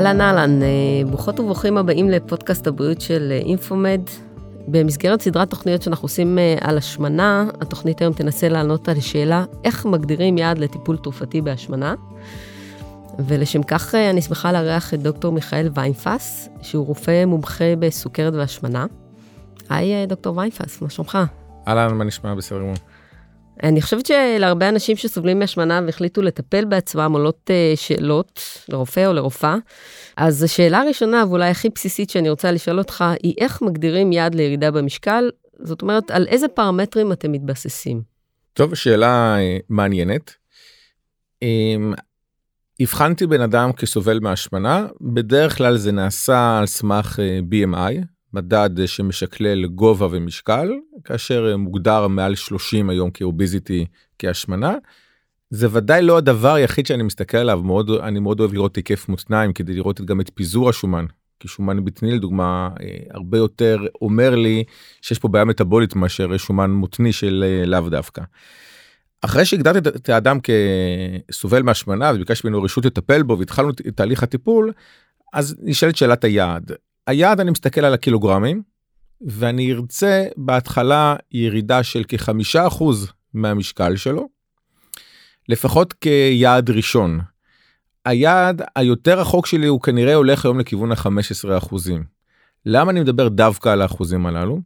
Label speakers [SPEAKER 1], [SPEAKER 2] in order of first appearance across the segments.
[SPEAKER 1] אהלן אהלן, אה, ברוכות וברוכים הבאים לפודקאסט הבריאות של אה, אינפומד. במסגרת סדרת תוכניות שאנחנו עושים אה, על השמנה, התוכנית היום תנסה לענות על שאלה איך מגדירים יעד לטיפול תרופתי בהשמנה. ולשם כך אני שמחה לארח את דוקטור מיכאל ויינפס, שהוא רופא מומחה בסוכרת והשמנה. היי דוקטור ויינפס, מה שלומך?
[SPEAKER 2] אהלן, מה נשמע? בסדר גמור.
[SPEAKER 1] אני חושבת שלהרבה אנשים שסובלים מהשמנה והחליטו לטפל בעצמם עולות אה, שאלות לרופא או לרופאה. אז השאלה הראשונה ואולי הכי בסיסית שאני רוצה לשאול אותך היא איך מגדירים יעד לירידה במשקל? זאת אומרת, על איזה פרמטרים אתם מתבססים?
[SPEAKER 2] טוב, שאלה אה, מעניינת. אמ, הבחנתי בן אדם כסובל מהשמנה, בדרך כלל זה נעשה על סמך אה, BMI, מדד שמשקלל גובה ומשקל כאשר מוגדר מעל 30 היום כאוביזיטי כהשמנה. זה ודאי לא הדבר היחיד שאני מסתכל עליו מאוד אני מאוד אוהב לראות היקף מותניים כדי לראות גם את פיזור השומן. כי שומן בטני לדוגמה אה, הרבה יותר אומר לי שיש פה בעיה מטבולית מאשר שומן מותני של אה, לאו דווקא. אחרי שהגדרתי את האדם כסובל מהשמנה וביקשתי ממנו רשות לטפל בו והתחלנו את תהליך הטיפול אז נשאלת שאלת היעד היעד אני מסתכל על הקילוגרמים ואני ארצה בהתחלה ירידה של כחמישה אחוז מהמשקל שלו לפחות כיעד ראשון. היעד היותר רחוק שלי הוא כנראה הולך היום לכיוון ה-15 אחוזים. למה אני מדבר דווקא על האחוזים הללו?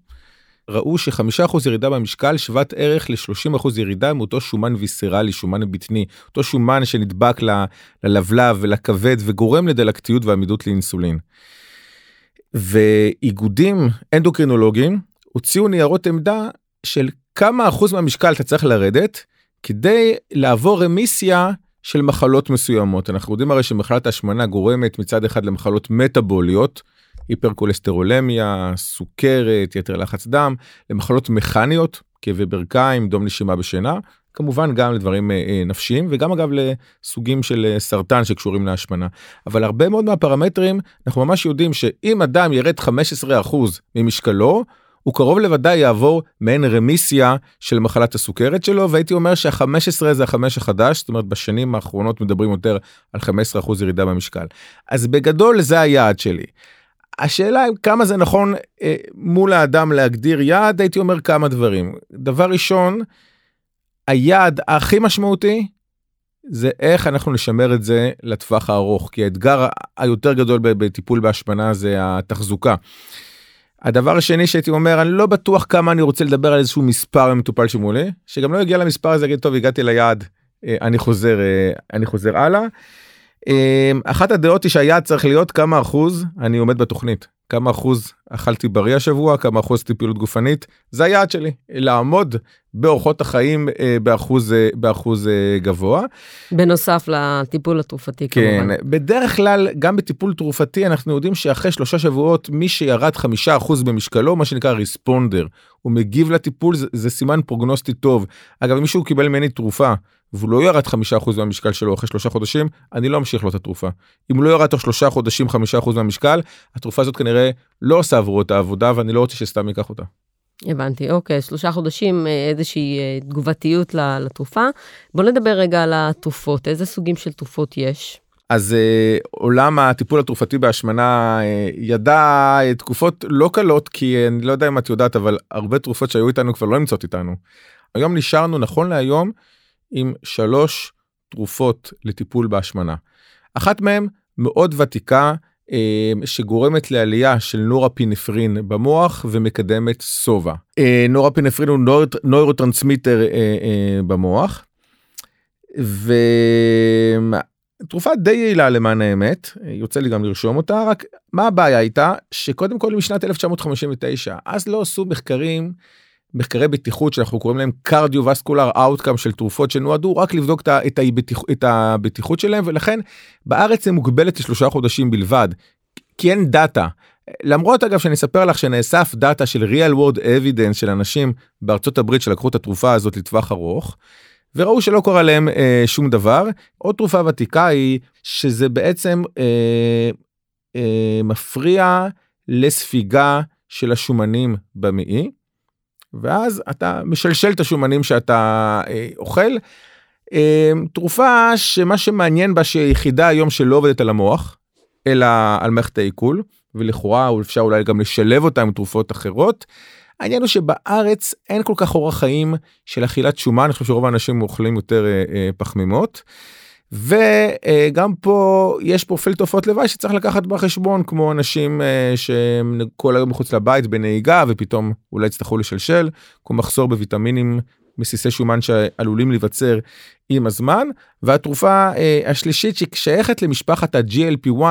[SPEAKER 2] ראו שחמישה אחוז ירידה במשקל שוות ערך ל-30 אחוז ירידה מאותו שומן ויסרלי, שומן בטני, אותו שומן שנדבק ללבלב ולכבד וגורם לדלקתיות ועמידות לאינסולין. ואיגודים אנדוקרינולוגיים הוציאו ניירות עמדה של כמה אחוז מהמשקל אתה צריך לרדת כדי לעבור רמיסיה של מחלות מסוימות. אנחנו יודעים הרי שמחלת ההשמנה גורמת מצד אחד למחלות מטאבוליות, היפרקולסטרולמיה, סוכרת, יתר לחץ דם, למחלות מכניות, כאבי ברכיים, דום נשימה בשינה, כמובן גם לדברים אה, אה, נפשיים וגם אגב לסוגים של אה, סרטן שקשורים להשמנה. אבל הרבה מאוד מהפרמטרים אנחנו ממש יודעים שאם אדם ירד 15% ממשקלו הוא קרוב לוודאי יעבור מעין רמיסיה של מחלת הסוכרת שלו והייתי אומר שה-15 זה החמש החדש זאת אומרת בשנים האחרונות מדברים יותר על 15% ירידה במשקל. אז בגדול זה היעד שלי. השאלה כמה זה נכון אה, מול האדם להגדיר יעד הייתי אומר כמה דברים. דבר ראשון היעד הכי משמעותי זה איך אנחנו נשמר את זה לטווח הארוך כי האתגר היותר גדול בטיפול בהשמנה זה התחזוקה. הדבר השני שהייתי אומר אני לא בטוח כמה אני רוצה לדבר על איזשהו מספר מטופל שמולי שגם לא יגיע למספר הזה יגיד טוב הגעתי ליעד אה, אני חוזר אה, אני חוזר הלאה. אה, אחת הדעות היא שהיעד צריך להיות כמה אחוז אני עומד בתוכנית כמה אחוז אכלתי בריא השבוע כמה אחוז עשיתי פעילות גופנית זה היעד שלי לעמוד באורחות החיים אה, באחוז אה, באחוז אה, גבוה.
[SPEAKER 1] בנוסף לטיפול התרופתי
[SPEAKER 2] כן, כמובן. בדרך כלל גם בטיפול תרופתי אנחנו יודעים שאחרי שלושה שבועות מי שירד חמישה אחוז במשקלו מה שנקרא ריספונדר הוא מגיב לטיפול זה, זה סימן פרוגנוסטי טוב אגב מישהו קיבל ממני תרופה והוא לא ירד חמישה אחוז מהמשקל שלו אחרי שלושה חודשים אני לא אמשיך לו את התרופה אם הוא לא ירד תוך שלושה חודשים חמישה אחוז מהמשקל התרופה הזאת כנראה לא עושה עבורו את העבודה ואני לא רוצה שסתם ייקח אותה.
[SPEAKER 1] הבנתי, אוקיי, שלושה חודשים אה, איזושהי אה, תגובתיות לתרופה. בוא נדבר רגע על התרופות, איזה סוגים של תרופות יש?
[SPEAKER 2] אז אה, עולם הטיפול התרופתי בהשמנה אה, ידע אה, תקופות לא קלות כי אה, אני לא יודע אם את יודעת אבל הרבה תרופות שהיו איתנו כבר לא נמצאות איתנו. היום נשארנו נכון להיום עם שלוש תרופות לטיפול בהשמנה. אחת מהן מאוד ותיקה אה, שגורמת לעלייה של נורפינפרין במוח ומקדמת שובע. אה, נורפינפרין הוא נור, נוירוטרנסמיטר אה, במוח. ותרופה די יעילה למען האמת יוצא לי גם לרשום אותה רק מה הבעיה הייתה שקודם כל משנת 1959 אז לא עשו מחקרים מחקרי בטיחות שאנחנו קוראים להם cardiovascular outcome של תרופות שנועדו רק לבדוק את, את, הבטיח, את הבטיחות שלהם ולכן בארץ זה מוגבלת לשלושה חודשים בלבד כי אין דאטה. למרות אגב שאני אספר לך שנאסף דאטה של real world evidence של אנשים בארצות הברית שלקחו את התרופה הזאת לטווח ארוך. וראו שלא קורה להם אה, שום דבר. עוד תרופה ותיקה היא שזה בעצם אה, אה, מפריע לספיגה של השומנים במעי. ואז אתה משלשל את השומנים שאתה אה, אוכל. אה, תרופה שמה שמעניין בה שהיא יחידה היום שלא עובדת על המוח, אלא על מערכת העיכול, ולכאורה אפשר אולי גם לשלב אותה עם תרופות אחרות. העניין הוא שבארץ אין כל כך אורח חיים של אכילת שומן, אני חושב שרוב האנשים אוכלים יותר אה, אה, פחמימות. וגם פה יש פרופיל תופעות לוואי שצריך לקחת בחשבון כמו אנשים אה, שהם כל היום מחוץ לבית בנהיגה ופתאום אולי יצטרכו לשלשל, כמו מחסור בוויטמינים מסיסי שומן שעלולים להיווצר עם הזמן. והתרופה אה, השלישית ששייכת למשפחת ה-GLP1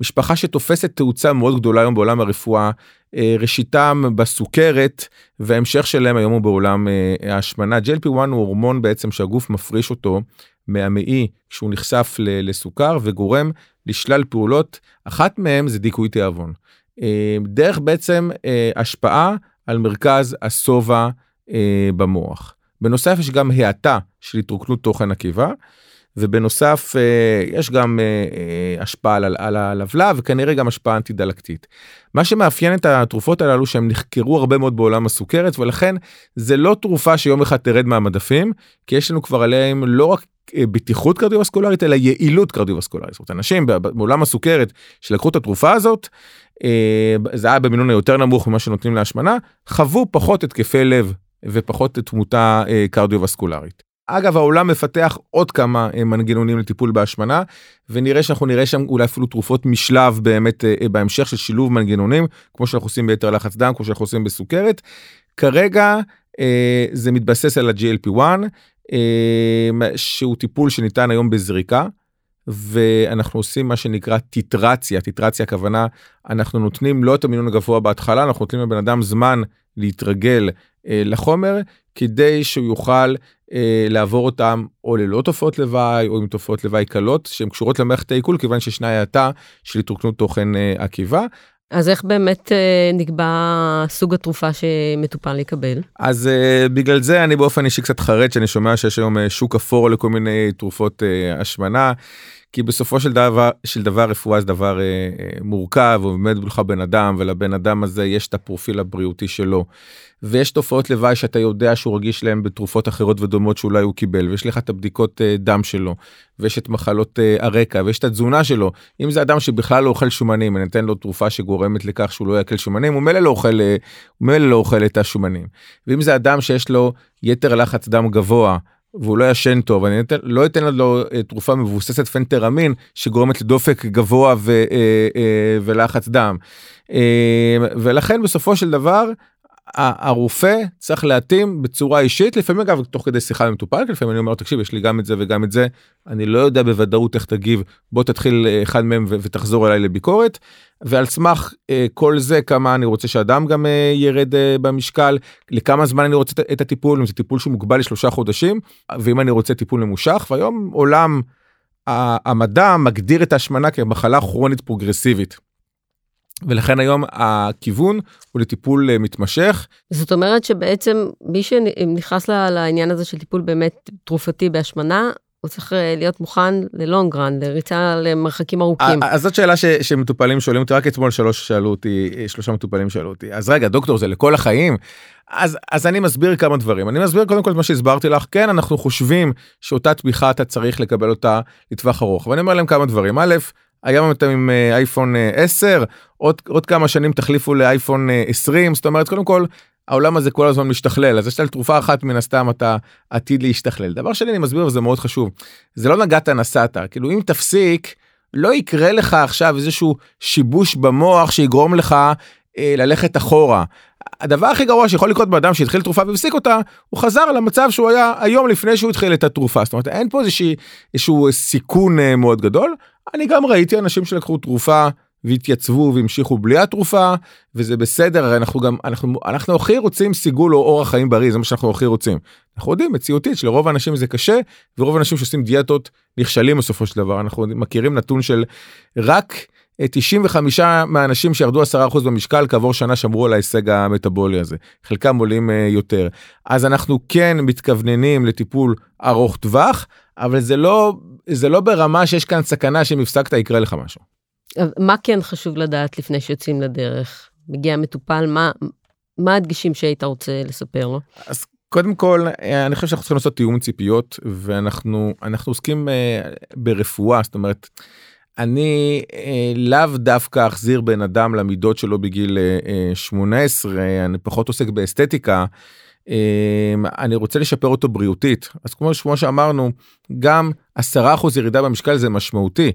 [SPEAKER 2] משפחה שתופסת תאוצה מאוד גדולה היום בעולם הרפואה אה, ראשיתם בסוכרת וההמשך שלהם היום הוא בעולם אה, ההשמנה. GLP1 הוא הורמון בעצם שהגוף מפריש אותו מהמעי כשהוא נחשף לסוכר וגורם לשלל פעולות אחת מהם זה דיכוי תיאבון. אה, דרך בעצם השפעה על מרכז השובע במוח. בנוסף יש גם האטה של התרוקנות תוכן הקיבה. ובנוסף יש גם השפעה על הלבלב וכנראה גם השפעה אנטי דלקתית. מה שמאפיין את התרופות הללו שהם נחקרו הרבה מאוד בעולם הסוכרת ולכן זה לא תרופה שיום אחד תרד מהמדפים כי יש לנו כבר עליהם לא רק אה, בטיחות קרדיו-וסקולרית אלא יעילות קרדיו-וסקולרית. זאת אומרת אנשים בעולם הסוכרת שלקחו את התרופה הזאת אה, זה היה במינון היותר נמוך ממה שנותנים להשמנה חוו פחות התקפי לב ופחות תמותה אה, קרדיו-וסקולרית. אגב העולם מפתח עוד כמה אה, מנגנונים לטיפול בהשמנה ונראה שאנחנו נראה שם אולי אפילו תרופות משלב באמת אה, אה, בהמשך של שילוב מנגנונים כמו שאנחנו עושים ביתר לחץ דם כמו שאנחנו עושים בסוכרת. כרגע זה מתבסס על ה-GLP1 שהוא טיפול שניתן היום בזריקה. ואנחנו עושים מה שנקרא טיטרציה טיטרציה הכוונה אנחנו נותנים לא את המינון הגבוה בהתחלה אנחנו נותנים לבן אדם זמן להתרגל אה, לחומר כדי שהוא יוכל אה, לעבור אותם או ללא תופעות לוואי או עם תופעות לוואי קלות שהן קשורות למערכת העיכול כיוון שישנה האטה של התרוקנות תוכן אה, עקיבה.
[SPEAKER 1] אז איך באמת אה, נקבע סוג התרופה שמטופל יקבל?
[SPEAKER 2] אז אה, בגלל זה אני באופן אישי קצת חרד שאני שומע שיש היום אה, שוק אפור לכל מיני תרופות אה, השמנה. כי בסופו של דבר של דבר רפואה זה דבר אה, אה, מורכב ובאמת לך בן אדם ולבן אדם הזה יש את הפרופיל הבריאותי שלו. ויש תופעות לוואי שאתה יודע שהוא רגיש להם בתרופות אחרות ודומות שאולי הוא קיבל ויש לך את הבדיקות אה, דם שלו ויש את מחלות אה, הרקע ויש את התזונה שלו אם זה אדם שבכלל לא אוכל שומנים אני אתן לו תרופה שגורמת לכך שהוא לא יאכל שומנים הוא מילא לא אה, לא אוכל את השומנים ואם זה אדם שיש לו יתר לחץ דם גבוה. והוא לא ישן טוב אני אתן, לא אתן לו uh, תרופה מבוססת פנטרמין שגורמת לדופק גבוה ו, uh, uh, ולחץ דם. ולכן בסופו של דבר הרופא צריך להתאים בצורה אישית לפעמים אגב תוך כדי שיחה עם מטופל לפעמים אני אומר תקשיב יש לי גם את זה וגם את זה אני לא יודע בוודאות איך תגיב בוא תתחיל אחד מהם ותחזור אליי לביקורת ועל סמך אה, כל זה כמה אני רוצה שאדם גם אה, ירד אה, במשקל לכמה זמן אני רוצה את הטיפול אם זה טיפול שמוגבל לשלושה חודשים ואם אני רוצה טיפול ממושך והיום עולם המדע מגדיר את ההשמנה כמחלה כרונית פרוגרסיבית. ולכן היום הכיוון הוא לטיפול מתמשך.
[SPEAKER 1] זאת אומרת שבעצם מי שנכנס לעניין הזה של טיפול באמת תרופתי בהשמנה הוא צריך אה, להיות מוכן ללונג רן, לריצה למרחקים ארוכים.
[SPEAKER 2] אז זאת שאלה ש, שמטופלים שואלים אותי, רק אתמול שלוש שאלו אותי, אה, שלושה מטופלים שאלו אותי, אז רגע, דוקטור, זה לכל החיים? אז, אז אני מסביר כמה דברים. אני מסביר קודם כל את מה שהסברתי לך, כן, אנחנו חושבים שאותה תמיכה אתה צריך לקבל אותה לטווח ארוך, ואני אומר להם כמה דברים. א', היום אתם עם אה, אייפון 10, עוד, עוד כמה שנים תחליפו לאייפון 20, זאת אומרת, קודם כל, העולם הזה כל הזמן משתכלל אז יש על תרופה אחת מן הסתם אתה עתיד להשתכלל. דבר שני אני מסביר וזה מאוד חשוב זה לא נגעת נסעת כאילו אם תפסיק לא יקרה לך עכשיו איזשהו שיבוש במוח שיגרום לך אה, ללכת אחורה. הדבר הכי גרוע שיכול לקרות באדם שהתחיל תרופה והפסיק אותה הוא חזר למצב שהוא היה היום לפני שהוא התחיל את התרופה. זאת אומרת אין פה איזושהי איזשהו סיכון אה, מאוד גדול אני גם ראיתי אנשים שלקחו תרופה והתייצבו והמשיכו בלי התרופה וזה בסדר אנחנו גם אנחנו אנחנו הכי רוצים סיגול או אורח חיים בריא זה מה שאנחנו הכי רוצים. אנחנו יודעים מציאותית שלרוב האנשים זה קשה ורוב האנשים שעושים דיאטות נכשלים בסופו של דבר. אנחנו מכירים נתון של רק 95 מהאנשים שירדו 10% במשקל כעבור שנה שמרו על ההישג המטאבולי הזה. חלקם עולים אה, יותר. אז אנחנו כן מתכווננים לטיפול ארוך טווח אבל זה לא זה לא ברמה שיש כאן סכנה שאם הפסקת יקרה לך משהו.
[SPEAKER 1] מה כן חשוב לדעת לפני שיוצאים לדרך? מגיע מטופל, מה, מה הדגשים שהיית רוצה לספר לו?
[SPEAKER 2] אז קודם כל, אני חושב שאנחנו צריכים לעשות תיאום ציפיות, ואנחנו אנחנו עוסקים uh, ברפואה, זאת אומרת, אני אה, לאו דווקא אחזיר בן אדם למידות שלו בגיל אה, 18, אני פחות עוסק באסתטיקה. אה, אני רוצה לשפר אותו בריאותית אז כמו, כמו שאמרנו גם 10% ירידה במשקל זה משמעותי.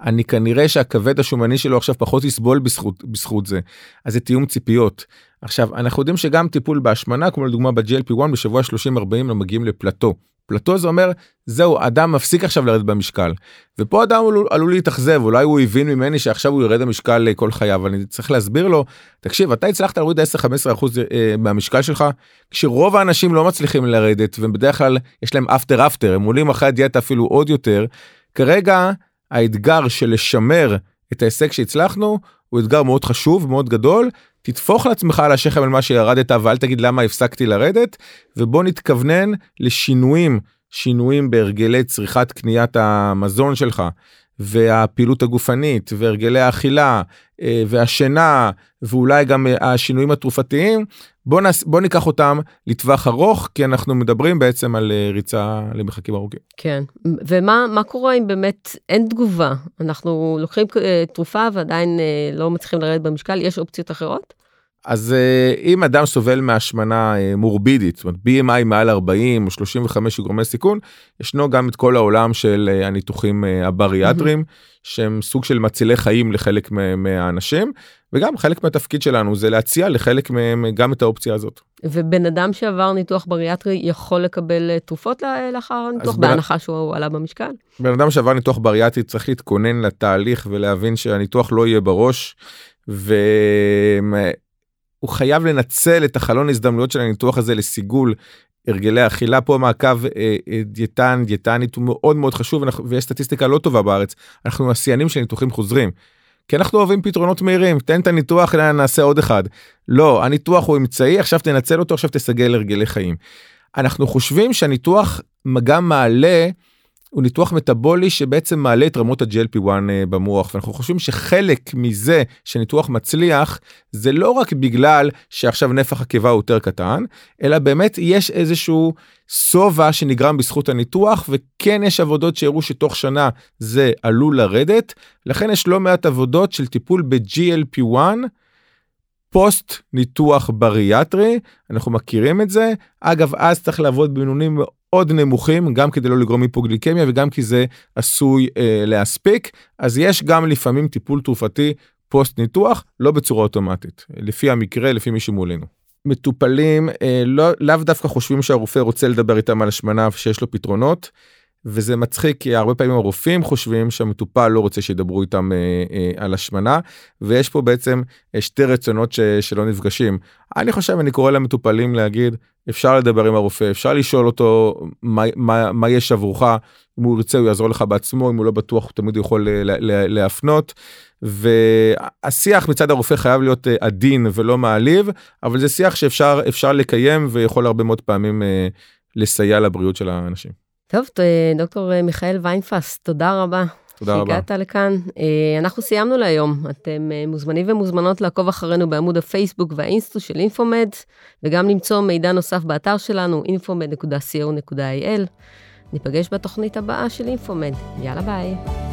[SPEAKER 2] אני כנראה שהכבד השומני שלו עכשיו פחות יסבול בזכות בזכות זה אז זה תיאום ציפיות. עכשיו אנחנו יודעים שגם טיפול בהשמנה כמו לדוגמה ב-GLP1 בשבוע 30-40 הם מגיעים לפלטו. פלטו זה אומר זהו אדם מפסיק עכשיו לרדת במשקל. ופה אדם עלול, עלול להתאכזב אולי הוא הבין ממני שעכשיו הוא ירד במשקל כל חייו אני צריך להסביר לו תקשיב אתה הצלחת להוריד 10-15 אחוז אה, מהמשקל שלך כשרוב האנשים לא מצליחים לרדת ובדרך כלל יש להם אפטר אפטר הם עולים אחרי הדיאטה אפילו עוד יותר כרגע האתגר של לשמר את ההישג שהצלחנו הוא אתגר מאוד חשוב מאוד גדול תטפוח לעצמך על השכם על מה שירדת ואל תגיד למה הפסקתי לרדת ובוא נתכוונן לשינויים שינויים בהרגלי צריכת קניית המזון שלך והפעילות הגופנית והרגלי האכילה אה, והשינה ואולי גם אה, השינויים התרופתיים בוא, נס, בוא ניקח אותם לטווח ארוך כי אנחנו מדברים בעצם על אה, ריצה למחקים ארוכים.
[SPEAKER 1] כן ומה קורה אם באמת אין תגובה אנחנו לוקחים תרופה ועדיין לא מצליחים לרדת במשקל יש אופציות אחרות?
[SPEAKER 2] אז uh, אם אדם סובל מהשמנה uh, מורבידית, זאת אומרת BMI מעל 40 או 35 גורמי סיכון, ישנו גם את כל העולם של uh, הניתוחים הבריאטרים, mm-hmm. שהם סוג של מצילי חיים לחלק מהאנשים, וגם חלק מהתפקיד שלנו זה להציע לחלק מהם גם את האופציה הזאת.
[SPEAKER 1] ובן אדם שעבר ניתוח בריאטרי יכול לקבל תרופות לאחר הניתוח בהנחה בנ... שהוא עלה במשקל?
[SPEAKER 2] בן אדם שעבר ניתוח בריאטרי צריך להתכונן לתהליך ולהבין שהניתוח לא יהיה בראש. ו... הוא חייב לנצל את החלון הזדמנויות של הניתוח הזה לסיגול הרגלי אכילה פה מעקב אה, אה, דיאטן דיאטנית הוא מאוד מאוד חשוב ויש סטטיסטיקה לא טובה בארץ אנחנו השיאנים של ניתוחים חוזרים. כי אנחנו אוהבים פתרונות מהירים תן את הניתוח נעשה עוד אחד לא הניתוח הוא אמצעי עכשיו תנצל אותו עכשיו תסגל הרגלי חיים. אנחנו חושבים שהניתוח גם מעלה הוא ניתוח מטאבולי שבעצם מעלה את רמות ה-GLP1 אה, במוח ואנחנו חושבים שחלק מזה שניתוח מצליח זה לא רק בגלל שעכשיו נפח הקיבה הוא יותר קטן אלא באמת יש איזשהו שובע שנגרם בזכות הניתוח וכן יש עבודות שהראו שתוך שנה זה עלול לרדת. לכן יש לא מעט עבודות של טיפול ב-GLP1 פוסט ניתוח בריאטרי אנחנו מכירים את זה. אגב אז צריך לעבוד במינונים מאוד נמוכים גם כדי לא לגרום היפוגליקמיה וגם כי זה עשוי אה, להספיק אז יש גם לפעמים טיפול תרופתי פוסט ניתוח לא בצורה אוטומטית לפי המקרה לפי מי שמולנו. מטופלים אה, לא לאו דווקא חושבים שהרופא רוצה לדבר איתם על השמנה ושיש לו פתרונות. וזה מצחיק כי הרבה פעמים הרופאים חושבים שהמטופל לא רוצה שידברו איתם אה, אה, על השמנה ויש פה בעצם אה, שתי רצונות ש, שלא נפגשים. אני חושב אני קורא למטופלים להגיד אפשר לדבר עם הרופא אפשר לשאול אותו מה, מה, מה יש עבורך אם הוא ירצה הוא יעזור לך בעצמו אם הוא לא בטוח הוא תמיד יכול לה, לה, להפנות. והשיח מצד הרופא חייב להיות אה, עדין ולא מעליב אבל זה שיח שאפשר אפשר לקיים ויכול הרבה מאוד פעמים אה, לסייע לבריאות של האנשים.
[SPEAKER 1] טוב, דוקטור אה, מיכאל ויינפס, תודה רבה.
[SPEAKER 2] תודה רבה.
[SPEAKER 1] שהגעת לכאן. אה, אנחנו סיימנו להיום. אתם אה, מוזמנים ומוזמנות לעקוב אחרינו בעמוד הפייסבוק והאינסטו של אינפומד, וגם למצוא מידע נוסף באתר שלנו, infomed.co.il. ניפגש בתוכנית הבאה של אינפומד. יאללה ביי.